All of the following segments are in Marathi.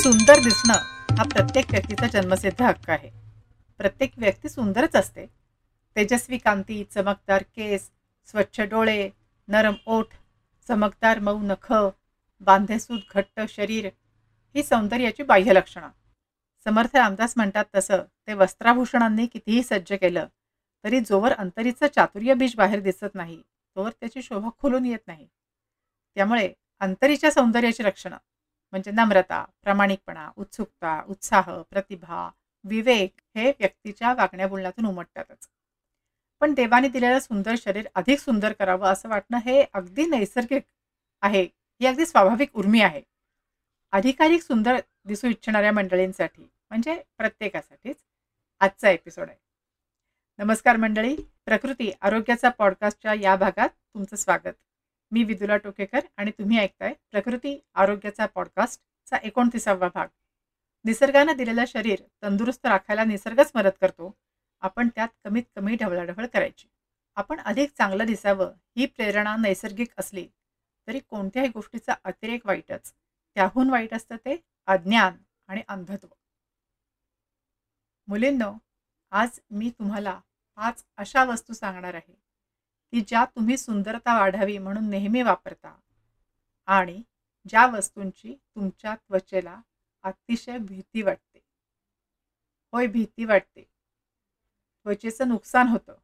सुंदर दिसणं हा प्रत्येक व्यक्तीचा जन्मसिद्ध हक्क आहे. प्रत्येक व्यक्ती सुंदरच असते. तेजस्वी कांती चमकदार केस स्वच्छ डोळे नरम ओठ चमकदार मऊ नख बांधेसूद घट्ट शरीर ही सौंदर्याची बाह्य लक्षणं. समर्थ रामदास म्हणतात तसं ते वस्त्राभूषणांनी कितीही सज्ज केलं तरी जोवर अंतरीचं चातुर्य बीज बाहेर दिसत नाही तोवर त्याची शोभा खुलून येत नाही. त्यामुळे अंतरीच्या सौंदर्याची लक्षणं म्हणजे नम्रता प्रामाणिकपणा उत्सुकता उत्साह प्रतिभा विवेक हे व्यक्तीच्या वागण्या बोलण्यातून उमटतातच. पण देवाने दिलेलं सुंदर शरीर अधिक सुंदर करावं असं वाटणं हे अगदी नैसर्गिक आहे ही अगदी स्वाभाविक उर्मी आहे. अधिकाधिक सुंदर दिसू इच्छिणाऱ्या मंडळींसाठी म्हणजे प्रत्येकासाठीच आजचा एपिसोड आहे. नमस्कार मंडळी प्रकृती आरोग्याचा पॉडकास्टच्या या भागात तुमचं स्वागत. मी विदुला टोकेकर आणि तुम्ही ऐकताय प्रकृती आरोग्याचा पॉडकास्टचा एकोणतीसावा भाग. निसर्गानं दिलेलं शरीर तंदुरुस्त राखायला निसर्गच मदत करतो. आपण त्यात कमीत कमी ढवळाढवळ करायची. आपण अधिक चांगलं दिसावं ही प्रेरणा नैसर्गिक असली तरी कोणत्याही गोष्टीचा अतिरेक वाईटच. त्याहून वाईट असतं ते अज्ञान आणि अंधत्व. मुलींनो आज मी तुम्हाला पाच अशा वस्तू सांगणार आहे. की ज्या तुम्ही सुंदरता वाढावी म्हणून नेहमी वापरता आणि ज्या वस्तूंची तुमच्या त्वचेला अतिशय भीती वाटते. होय भीती वाटते. त्वचेचं नुकसान होतं.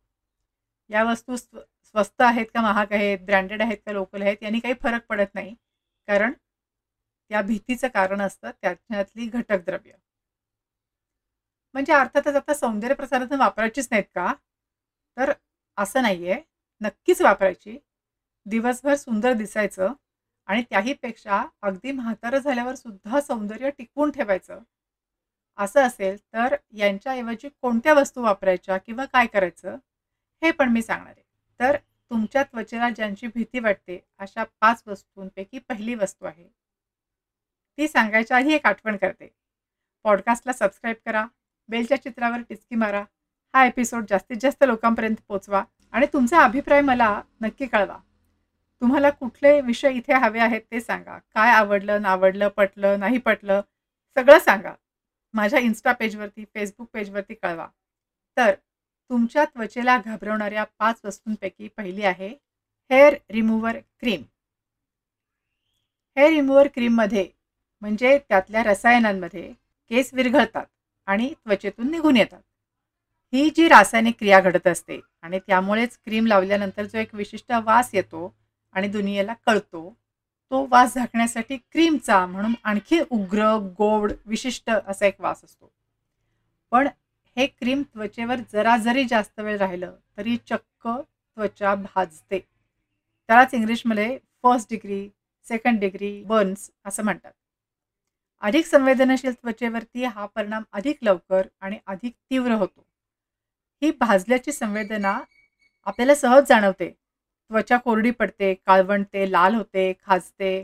या वस्तू स्व स्वस्त आहेत का महाग आहेत ब्रँडेड आहेत का लोकल आहेत यांनी काही फरक पडत नाही. कारण त्या भीतीचं कारण असतं त्याच्यातली घटक द्रव्य म्हणजे अर्थातच आता सौंदर्य प्रसाधनं वापरायचीच नाहीत का? तर असं नाही आहे नक्कीच वापरायची. दिवसभर सुंदर दिसायचं आणि त्याहीपेक्षा अगदी म्हातारं झाल्यावर सुद्धा सौंदर्य टिकवून ठेवायचं. असं असेल तर यांच्याऐवजी कोणत्या वस्तू वापरायच्या किंवा काय करायचं हे पण मी सांगणार आहे. तर तुमच्या त्वचेला ज्यांची भीती वाटते अशा पाच वस्तूंपैकी पहिली वस्तू आहे. ती सांगायच्या आधी एक आठवण करते. पॉडकास्टला सबस्क्राईब करा बेलच्या चित्रावर टिचकी मारा हा एपिसोड जास्तीत जास्त लोकांपर्यंत पोचवा. आणि तुमचा अभिप्राय मला नक्की कळवा. तुम्हाला कुठले विषय इथे हवे आहेत ते सांगा. काय आवडलं नावडलं पटलं नाही पटलं सगळं सांगा. माझ्या इन्स्टा पेजवरती फेसबुक पेजवरती कळवा. तर तुमच्या त्वचेला घाबरवणाऱ्या पाच वस्तूंपैकी पहिली आहे hair remover cream hair remover क्रीममध्ये म्हणजे त्यातल्या रसायनांमध्ये केस विरघळतात आणि त्वचेतून निघून येतात. ही जी रासायनिक क्रिया घडत असते आणि त्यामुळेच क्रीम लावल्यानंतर जो एक विशिष्ट वास येतो आणि दुनियेला कळतो तो वास झाकण्यासाठी क्रीमचा म्हणून आणखी उग्र गोड विशिष्ट असा एक वास असतो. पण हे क्रीम त्वचेवर जरा जरी जास्त वेळ राहिलं तरी चक्क त्वचा भाजते. त्यालाच इंग्लिशमध्ये first degree second degree burns असं म्हणतात. अधिक संवेदनशील त्वचेवरती हा परिणाम अधिक लवकर आणि अधिक तीव्र होतो. ही भाजल्याची संवेदना आपल्याला सहज जाणवते. त्वचा कोरडी पडते काळवणते लाल होते खाजते.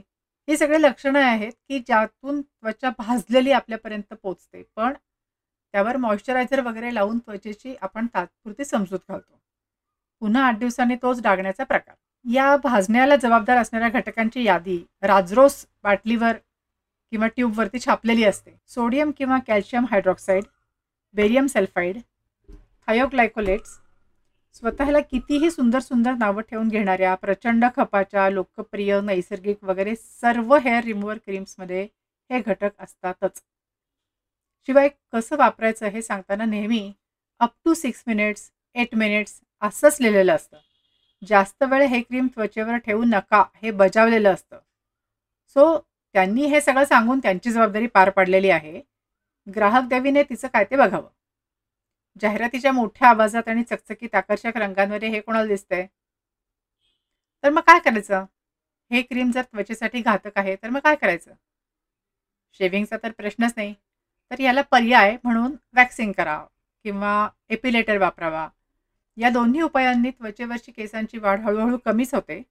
ही सगळे लक्षणं आहेत की ज्यातून त्वचा भाजलेली आपल्यापर्यंत पोचते. पण त्यावर मॉइश्चरायझर वगैरे लावून त्वचेची आपण तात्पुरती समजूत घालतो. पुन्हा आठ दिवसांनी तोच डागण्याचा प्रकार. या भाजण्याला जबाबदार असणाऱ्या घटकांची यादी राजरोस बाटलीवर किंवा ट्यूबवरती छापलेली असते. सोडियम किंवा calcium hydroxide barium sulphide thioglycolates स्वतःला कितीही सुंदर सुंदर नावं ठेवून घेणाऱ्या प्रचंड खपाच्या लोकप्रिय नैसर्गिक वगैरे सर्व हेअर रिमूव्हर क्रीम्समध्ये हे घटक असतातच. शिवाय कसं वापरायचं हे सांगताना नेहमी up to six minutes eight minutes असंच लिहिलेलं असतं. जास्त वेळ हे क्रीम त्वचेवर ठेवू नका हे बजावलेलं असतं. सो त्यांनी हे सगळं सांगून त्यांची जबाबदारी पार पाडलेली आहे. ग्राहक देवीने तिचं काय ते बघावं. जाहिरातीच्या मोठ्या आवाजात आणि चकचकीत आकर्षक रंगांमध्ये हे कोणाला दिसतंय? तर मग काय करायचं? हे क्रीम जर त्वचेसाठी घातक आहे तर मग काय करायचं? शेविंगचा तर प्रश्नच नाही. तर याला पर्याय म्हणून वॅक्सिंग करा किंवा एपिलेटर वापरावा. या दोन्ही उपायांनी त्वचेवरची केसांची वाढ हळूहळू कमीच होते.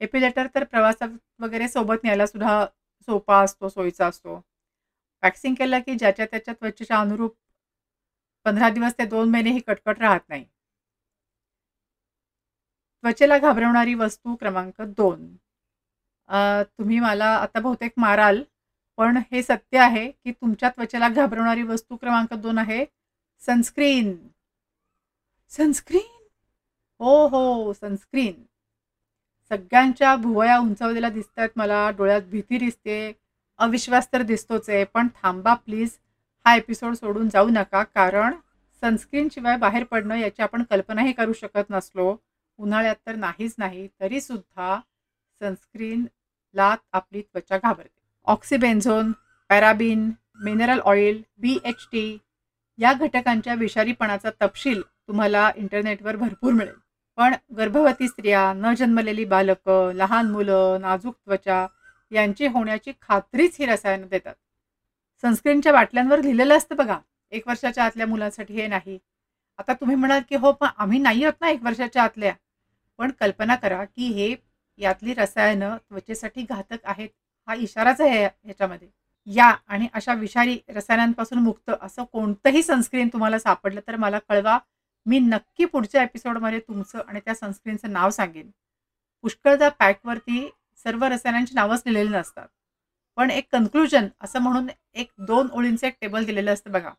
एपिलेटर तर प्रवासात वगैरे सोबत न्यायला सुद्धा सोपा असतो सोयीचा असतो. वॅक्सिंग केलं की ज्याच्या त्याच्या त्वचेच्या अनुरूप पंधरा दिवस ते दोन महिने ही कटकट राहत नाही. त्वचेला घाबरवणारी वस्तू क्रमांक दोन. तुम्ही मला आता बहुतेक माराल पण हे सत्य आहे की तुमच्या त्वचेला घाबरवणारी वस्तू क्रमांक दोन आहे सनस्क्रीन. सनस्क्रीन? हो हो सनस्क्रीन. सगळ्यांच्या भुवया उंचावलेल्या दिसत आहेत मला डोळ्यात भीती दिसते अविश्वास तर दिसतोच आहे पण थांबा प्लीज. हा एपिसोड सोडून जाऊ नका कारण सनस्क्रीनशिवाय बाहेर पडणं याची आपण कल्पनाही करू शकत नसलो. उन्हाळ्यात तर नाहीच नाही तरीसुद्धा सनस्क्रीनला आपली त्वचा घाबरते. Oxybenzone paraben mineral oil B H T या घटकांच्या विषारीपणाचा तपशील तुम्हाला इंटरनेटवर भरपूर मिळेल. पण गर्भवती स्त्रिया न जन्मलेली बालकं लहान मुलं नाजूक त्वचा यांची होण्याची खात्रीच ही रसायनं देतात. सनस्क्रीनच्या बाटल्यांवर लिहिलेलं असतं बघा एक वर्षाच्या आतल्या मुलांसाठी हे नाही. आता तुम्ही म्हणाल की हो पण आम्ही नाही आहोत ना एक वर्षाच्या आतल्या. पण कल्पना करा की हे यातली रसायनं त्वचेसाठी घातक आहेत हा इशाराच आहे ह्याच्यामध्ये. या आणि अशा विषारी रसायनांपासून मुक्त असं कोणतंही सनस्क्रीन तुम्हाला सापडलं तर मला कळवा. मी नक्की पुढच्या एपिसोडमध्ये तुमचं आणि त्या सनस्क्रीनचं नाव सांगेन. पुष्कळदा पॅकवरती सर्व रसायनांची नावंच लिहिलेली नसतात. पण एक कन्क्लुजन असं म्हणून एक दोन ओळींचं एक टेबल दिलेलं असतं बघा.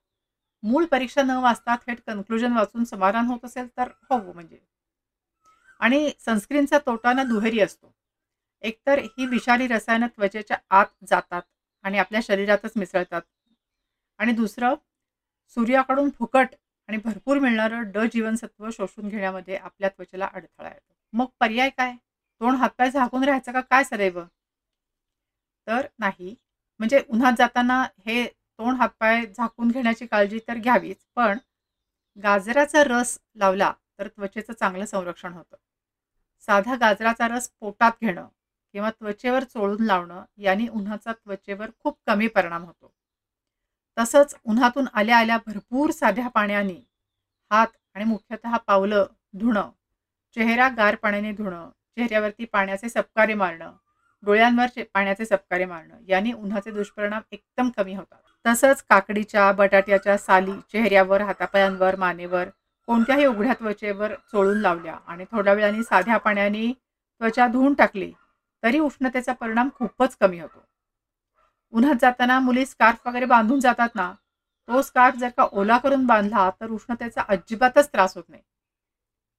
मूळ परीक्षा न वाचता थेट कन्क्लुजन वाचून समाधान होत असेल तर हो म्हणजे. आणि सनस्क्रीनचा तोटा ना दुहेरी असतो. एकतर ही विषारी रसायनं त्वचेच्या आत जातात आणि आपल्या शरीरातच मिसळतात. आणि दुसरं सूर्याकडून फुकट आणि भरपूर मिळणारं ड जीवनसत्व शोषून घेण्यामध्ये आपल्या त्वचेला अडथळा येतो. मग पर्याय काय? तोंड हातपाय झाकून राहायचं का? काय सदैव? तर नाही. म्हणजे उन्हात जाताना हे तोंड हातपाय झाकून घेण्याची काळजी तर घ्यावीच पण गाजराचा रस लावला तर त्वचेचं चांगलं संरक्षण होतं. साधा गाजराचा रस पोटात घेणं किंवा त्वचेवर चोळून लावणं याने उन्हाचा त्वचेवर खूप कमी परिणाम होतो. तसंच उन्हातून आल्या आल्या भरपूर साध्या पाण्याने हात आणि मुख्यतः पावलं धुणं चेहरा गार पाण्याने धुणं चेहऱ्यावरती पाण्याचे सपकारे मारणं डोळ्यांवर पाण्याचे सपकारे मारणं याने उन्हाचे दुष्परिणाम एकदम कमी होतात. तसंच काकडीच्या बटाट्याच्या साली चेहऱ्यावर हातापायांवर मानेवर कोणत्याही उघड्या त्वचेवर चोळून लावल्या आणि थोड्या वेळाने साध्या पाण्याने त्वचा धुवून टाकली तरी उष्णतेचा परिणाम खूपच कमी होतो. उन्हात जाताना मुली स्कार्फ वगैरे बांधून जातात ना तो स्कार्फ जर का ओला करून बांधला तर उष्णतेचा अजिबातच त्रास होत नाही.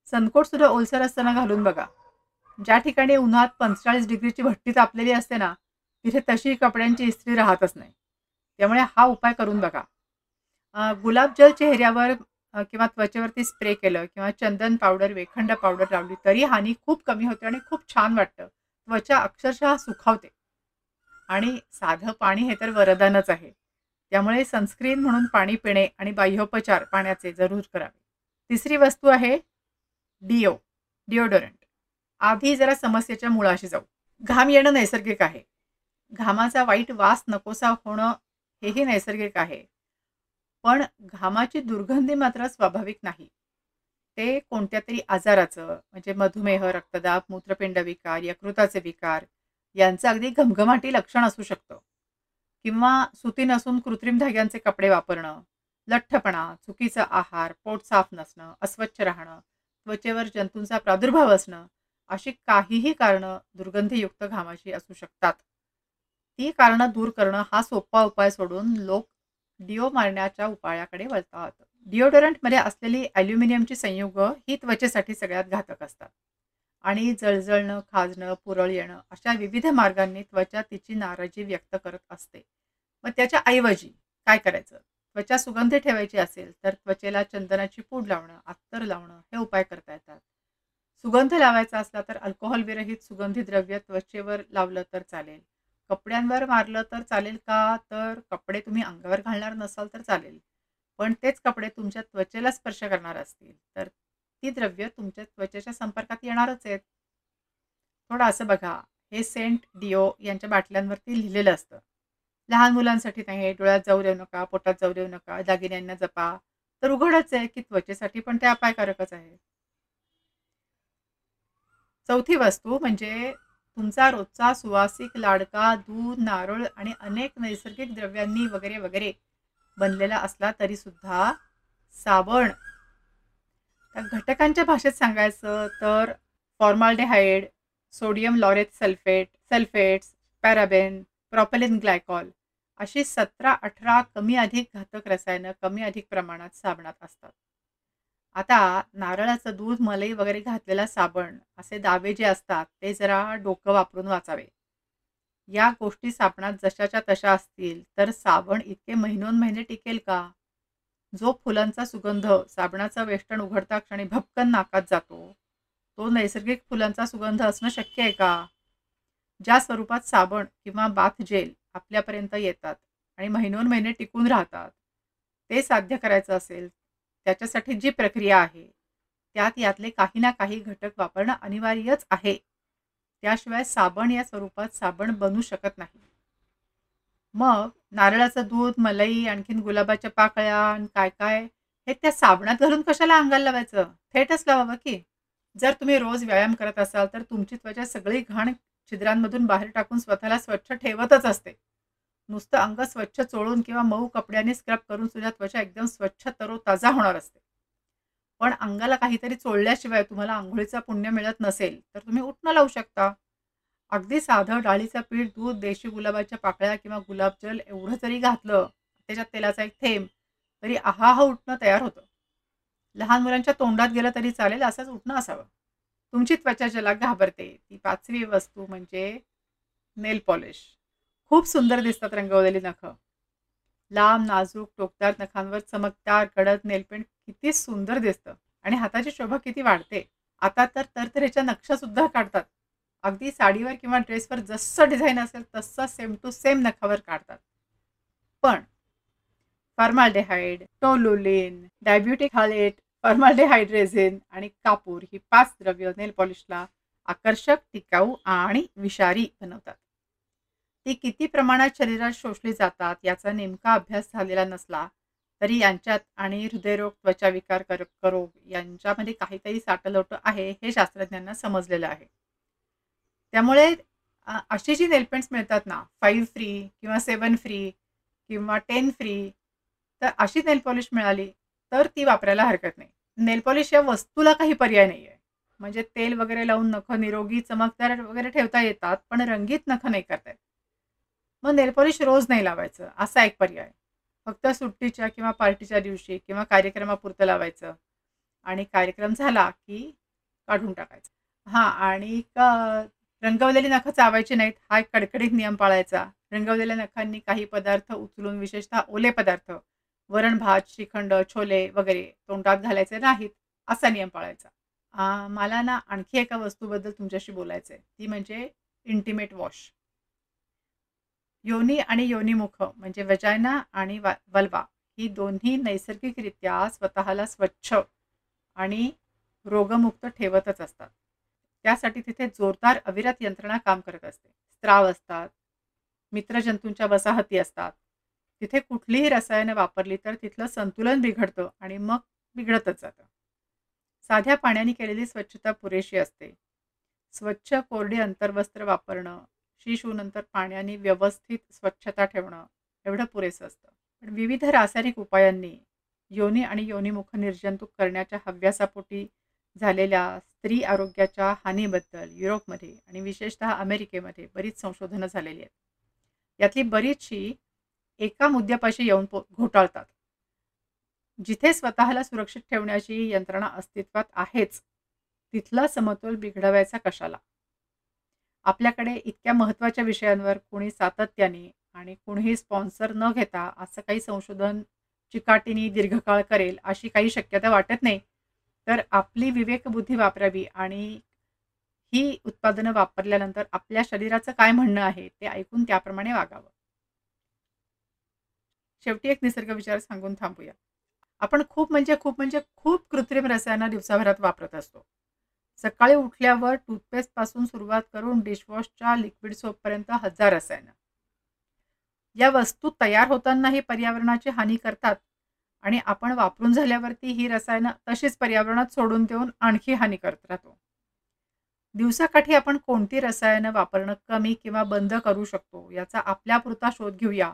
सनकोट सुद्धा ओलसर असताना घालून बघा. ज्या ठिकाणी उन्हात पंचेचाळीस डिग्रीची भट्टी तापलेली असते ना तिथे तशी कपड्यांची इस्त्री राहतच नाही. त्यामुळे हा उपाय करून बघा. गुलाबजल चेहऱ्यावर किंवा त्वचेवरती स्प्रे केलं किंवा चंदन पावडर वेखंड पावडर लावली तरी हानी खूप कमी होते आणि खूप छान वाटतं. त्वचा अक्षरशः सुखावते. आणि साधं पाणी हे तर वरदानच आहे. त्यामुळे सनस्क्रीन म्हणून पाणी पिणे आणि बाह्योपचार पाण्याचे जरूर करावे. तिसरी वस्तू आहे डिओ डिओडोरंट. आधी जरा समस्येच्या मुळाशी जाऊ. घाम येणं नैसर्गिक आहे. घामाचा वाईट वास नकोसा होणं हेही नैसर्गिक आहे. पण घामाची दुर्गंधी मात्र स्वाभाविक नाही. ते कोणत्या तरी आजाराचं म्हणजे मधुमेह रक्तदाब मूत्रपिंड विकार यकृताचे विकार यांचं अगदी घमघमाटी लक्षण असू शकतं. किंवा सुती नसून कृत्रिम धाग्यांचे कपडे वापरणं लठ्ठपणा चुकीचा आहार पोट साफ नसणं अस्वच्छ राहणं त्वचेवर जंतूंचा प्रादुर्भाव असणं अशी काहीही कारणं दुर्गंधीयुक्त घामाची असू शकतात. ती कारणं दूर करणं हा सोपा उपाय सोडून लोक डिओ मारण्याच्या उपायाकडे वळतात. डिओडोरंटमध्ये असलेली ॲल्युमिनियमची संयुग ही त्वचेसाठी सगळ्यात घातक असतात. आणि जळजळणं खाजणं पुरळ येणं अशा विविध मार्गांनी त्वचा तिची नाराजी व्यक्त करत असते. मग त्याच्या ऐवजी काय करायचं? त्वचा सुगंधी ठेवायची असेल तर त्वचेला चंदनाची पूड लावणं अत्तर लावणं हे उपाय करता येतात. सुगंध लावायचा असला तर अल्कोहोल विरहित सुगंधी द्रव्य त्वचेवर लावलं तर चालेल. कपड्यांवर मारलं तर चालेल का? तर कपडे तुम्ही अंगावर घालणार नसाल तर चालेल. पण तेच कपडे तुमच्या त्वचेला स्पर्श करणार असतील. तर ती द्रव्य तुमच्या त्वचेच्या संपर्कात येणारच आहेत. थोडं असं बघा. हे सेंट डिओ यांच्या बाटल्यांवरती लिहिलेलं असतं. लहान मुलांसाठी नाही डोळ्यात जाऊ देऊ नका पोटात जाऊ देऊ नका दागिन्यांना जपा. तर उघडच आहे की त्वचेसाठी पण ते अपायकारकच आहे. चौथी वस्तू म्हणजे तुमचा रोजचा सुवासिक लाडका दूध नारळ आणि अनेक नैसर्गिक द्रव्यांनी वगैरे वगैरे बनलेला असला तरी सुद्धा साबण. त्या घटकांच्या भाषेत सांगायचं तर formaldehyde sodium laureth sulphate sulphates paraben propylene glycol अशी सतरा अठरा कमी अधिक घातक रसायनं कमी अधिक प्रमाणात साबणात असतात. आता नारळाचं दूध मलई वगैरे घातलेला साबण असे दावे जे असतात ते जरा डोकं वापरून वाचावे. या गोष्टी साबणात जशाच्या तशा असतील तर साबण इतके महिनोन महिने टिकेल का? जो फुलांचा सुगंध साबणाचा वेष्टण उघडता क्षणी भपकन नाकात जातो तो नैसर्गिक फुलांचा सुगंध असणं शक्य आहे का? ज्या स्वरूपात साबण किंवा बाथ जेल आपल्यापर्यंत येतात आणि महिनोन महिने टिकून राहतात ते साध्य करायचं असेल त्याच्यासाठी जी प्रक्रिया आहे त्यात यातले काही ना काही घटक वापरणं अनिवार्यच आहे. त्याशिवाय साबण या स्वरूपात साबण बनू शकत नाही. मग नारळाचं दूध मलई आणखीन गुलाबाच्या पाकळ्या आणि काय काय हे त्या साबणात घालून कशाला अंगाला लावायचं? थेटच लावावं की? जर तुम्ही रोज व्यायाम करत असाल तर तुमची त्वचा सगळी घाण छिद्रांमधून बाहेर टाकून स्वतःला स्वच्छ ठेवतच असते. नुसतं अंग स्वच्छ चोळून किंवा मऊ कपड्याने स्क्रब करून सुद्धा त्वचा एकदम स्वच्छ तरो ताजा होणार असते. पण अंगाला काहीतरी चोळल्याशिवाय तुम्हाला आंघोळीचा पुण्य मिळत नसेल तर तुम्ही उठणं लावू शकता. अगदी साधं डाळीचं पीठ दूध देशी गुलाबाच्या पाकळ्या किंवा गुलाबजल एवढं जरी घातलं त्याच्यात तेलाचा एक थेंब तरी आहा हा उठणं तयार होतं. लहान मुलांच्या तोंडात गेलं तरी चालेल असंच उठणं असावं. तुमची त्वचा ज्याला घाबरते ती पाचवी वस्तू म्हणजे नेल पॉलिश. खूप सुंदर दिसतात रंगवलेली नखं. लांब नाजूक टोकदार नखांवर चमकदार गडद नेलपेंट किती सुंदर दिसतं. आणि हाताची शोभा किती वाढते. आता तर तरतरेच्या नक्षा सुद्धा काढतात. अगदी साडीवर किंवा ड्रेसवर जसं डिझाईन असेल तसं सेम टू सेम नखावर काढतात. पण फॉर्माल्डेहाइड टोलुलिन डायब्युटिक हालेट फॉर्माल्डेहाइड रेझिन आणि कापूर ही पाच द्रव्य नेल पॉलिशला आकर्षक टिकाऊ आणि विषारी बनवतात. ती किती प्रमाणात शरीरात शोषली जातात याचा नेमका अभ्यास झालेला नसला तरी यांच्यात आणि हृदयरोग त्वचा विकार कर्करोग यांच्यामध्ये काहीतरी साटलोट आहे हे शास्त्रज्ञांना समजलेलं आहे. त्यामुळे अशी जी नेलपेंट्स मिळतात ना फाईव्ह फ्री किंवा सेवन फ्री किंवा टेन फ्री तर अशी नेल पॉलिश मिळाली तर ती वापरायला हरकत नाही. नेल पॉलिश या वस्तूला काही पर्याय नाही आहे म्हणजे तेल वगैरे लावून नखं निरोगी चमकदार वगैरे ठेवता येतात पण रंगीत नखं नाही करता येत. मग नेलपॉलिश रोज नाही लावायचं. असा एक पर्याय. फक्त सुट्टीच्या किंवा पार्टीच्या दिवशी किंवा कार्यक्रमापुरतं लावायचं. आणि कार्यक्रम झाला की काढून टाकायचं. हां आणि रंगवलेली नखं चावायची नाहीत. हा एक कडकडीत नियम पाळायचा. रंगवलेल्या नखांनी काही पदार्थ उचलून विशेषतः ओले पदार्थ वरण भात श्रीखंड छोले वगैरे तोंडात घालायचे नाहीत असा नियम पाळायचा. मला ना आणखी एका वस्तूबद्दल तुमच्याशी बोलायचं आहे ती म्हणजे इंटिमेट वॉश योनी आणि योनीमुख म्हणजे वजायना आणि वल्वा ही दोन्ही नैसर्गिकरित्या स्वतःला स्वच्छ आणि रोगमुक्त ठेवतच असतात. त्यासाठी तिथे जोरदार अविरत यंत्रणा काम करत असते. स्त्राव असतात मित्रजंतूंच्या वसाहती असतात. तिथे कुठलीही रसायनं वापरली तर तिथलं संतुलन बिघडतं आणि मग बिघडतच जातं. साध्या पाण्याने केलेली स्वच्छता पुरेशी असते. स्वच्छ कोरडी अंतर्वस्त्र वापरणं शिशूनंतर पाण्याने व्यवस्थित स्वच्छता ठेवणं एवढं पुरेसं असतं. पण विविध रासायनिक उपायांनी योनी आणि योनीमुख निर्जंतुक करण्याच्या हव्यासापोटी झालेल्या स्त्री आरोग्याच्या हानीबद्दल युरोपमध्ये आणि विशेषतः अमेरिकेमध्ये बरीच संशोधनं झालेली आहेत. यातली बरीचशी एका मुद्द्यापाशी येऊन पो घोटाळतात. जिथे स्वतःला सुरक्षित ठेवण्याची यंत्रणा अस्तित्वात आहेच तिथला समतोल बिघडवायचा कशाला? आपल्याकडे इतक्या महत्त्वाच्या विषयांवर कोणी सातत्याने आणि कोणीही स्पॉन्सर न घेता असं काही संशोधन चिकाटीने दीर्घकाळ करेल अशी काही शक्यता वाटत नाही. तर आपली विवेकबुद्धी वापरावी आणि ही उत्पादनं वापरल्यानंतर आपल्या शरीराचं काय म्हणणं आहे ते ऐकून त्याप्रमाणे वागावं. शेवटी एक निसर्ग विचार सांगून थांबूया. आपण खूप म्हणजे खूप म्हणजे खूप कृत्रिम रसायनं दिवसाभरात वापरत असतो. सकाळी उठल्यावर टूथपेस्टपासून सुरुवात करून डिशवॉशच्या लिक्विड सोपपर्यंत हजार रसायनं या वस्तू तयार होतानाही पर्यावरणाची हानी करतात आणि आपण वापरून झाल्यावरती ही रसायनं तशीच पर्यावरणात सोडून देऊन आणखी हानी करत राहतो. दिवसाकाठी आपण कोणती रसायनं वापरणं कमी किंवा बंद करू शकतो याचा आपल्यापुरता शोध घेऊया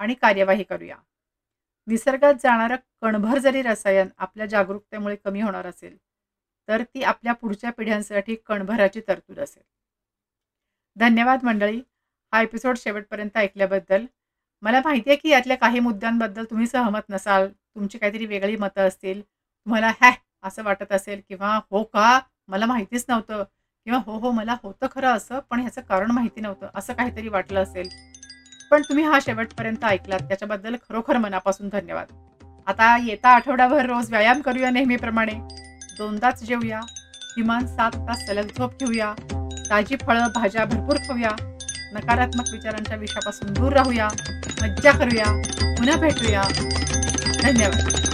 आणि कार्यवाही करूया. निसर्गात जाणारं कणभर जरी रसायन आपल्या जागरूकतेमुळे कमी होणार असेल तर ती आपल्या पुढच्या पिढ्यांसाठी कणभराची तरतूद असेल. धन्यवाद मंडळी. हा एपिसोड शेवटपर्यंत ऐकल्याबद्दल. मला माहिती आहे की यातल्या काही मुद्द्यांबद्दल तुम्ही सहमत नसाल तुमची काहीतरी वेगळी मतं असतील तुम्हाला हॅ असं वाटत असेल किंवा हो का मला माहितीच नव्हतं किंवा हो हो मला होतं खरं असं पण ह्याचं कारण माहिती नव्हतं असं काहीतरी वाटलं असेल. पण तुम्ही हा शेवटपर्यंत ऐकलात त्याच्याबद्दल खरोखर मनापासून धन्यवाद. आता येता आठवडाभर रोज व्यायाम करूया नेहमीप्रमाणे. दोनदाच जेवूया. किमान सात तास सलग झोप घेऊया. ताजी फळं भाज्या भरपूर खाऊया. नकारात्मक विचारांच्या विषयापासून दूर राहूया. मज्जा करूया. पुन्हा भेटूया. धन्यवाद.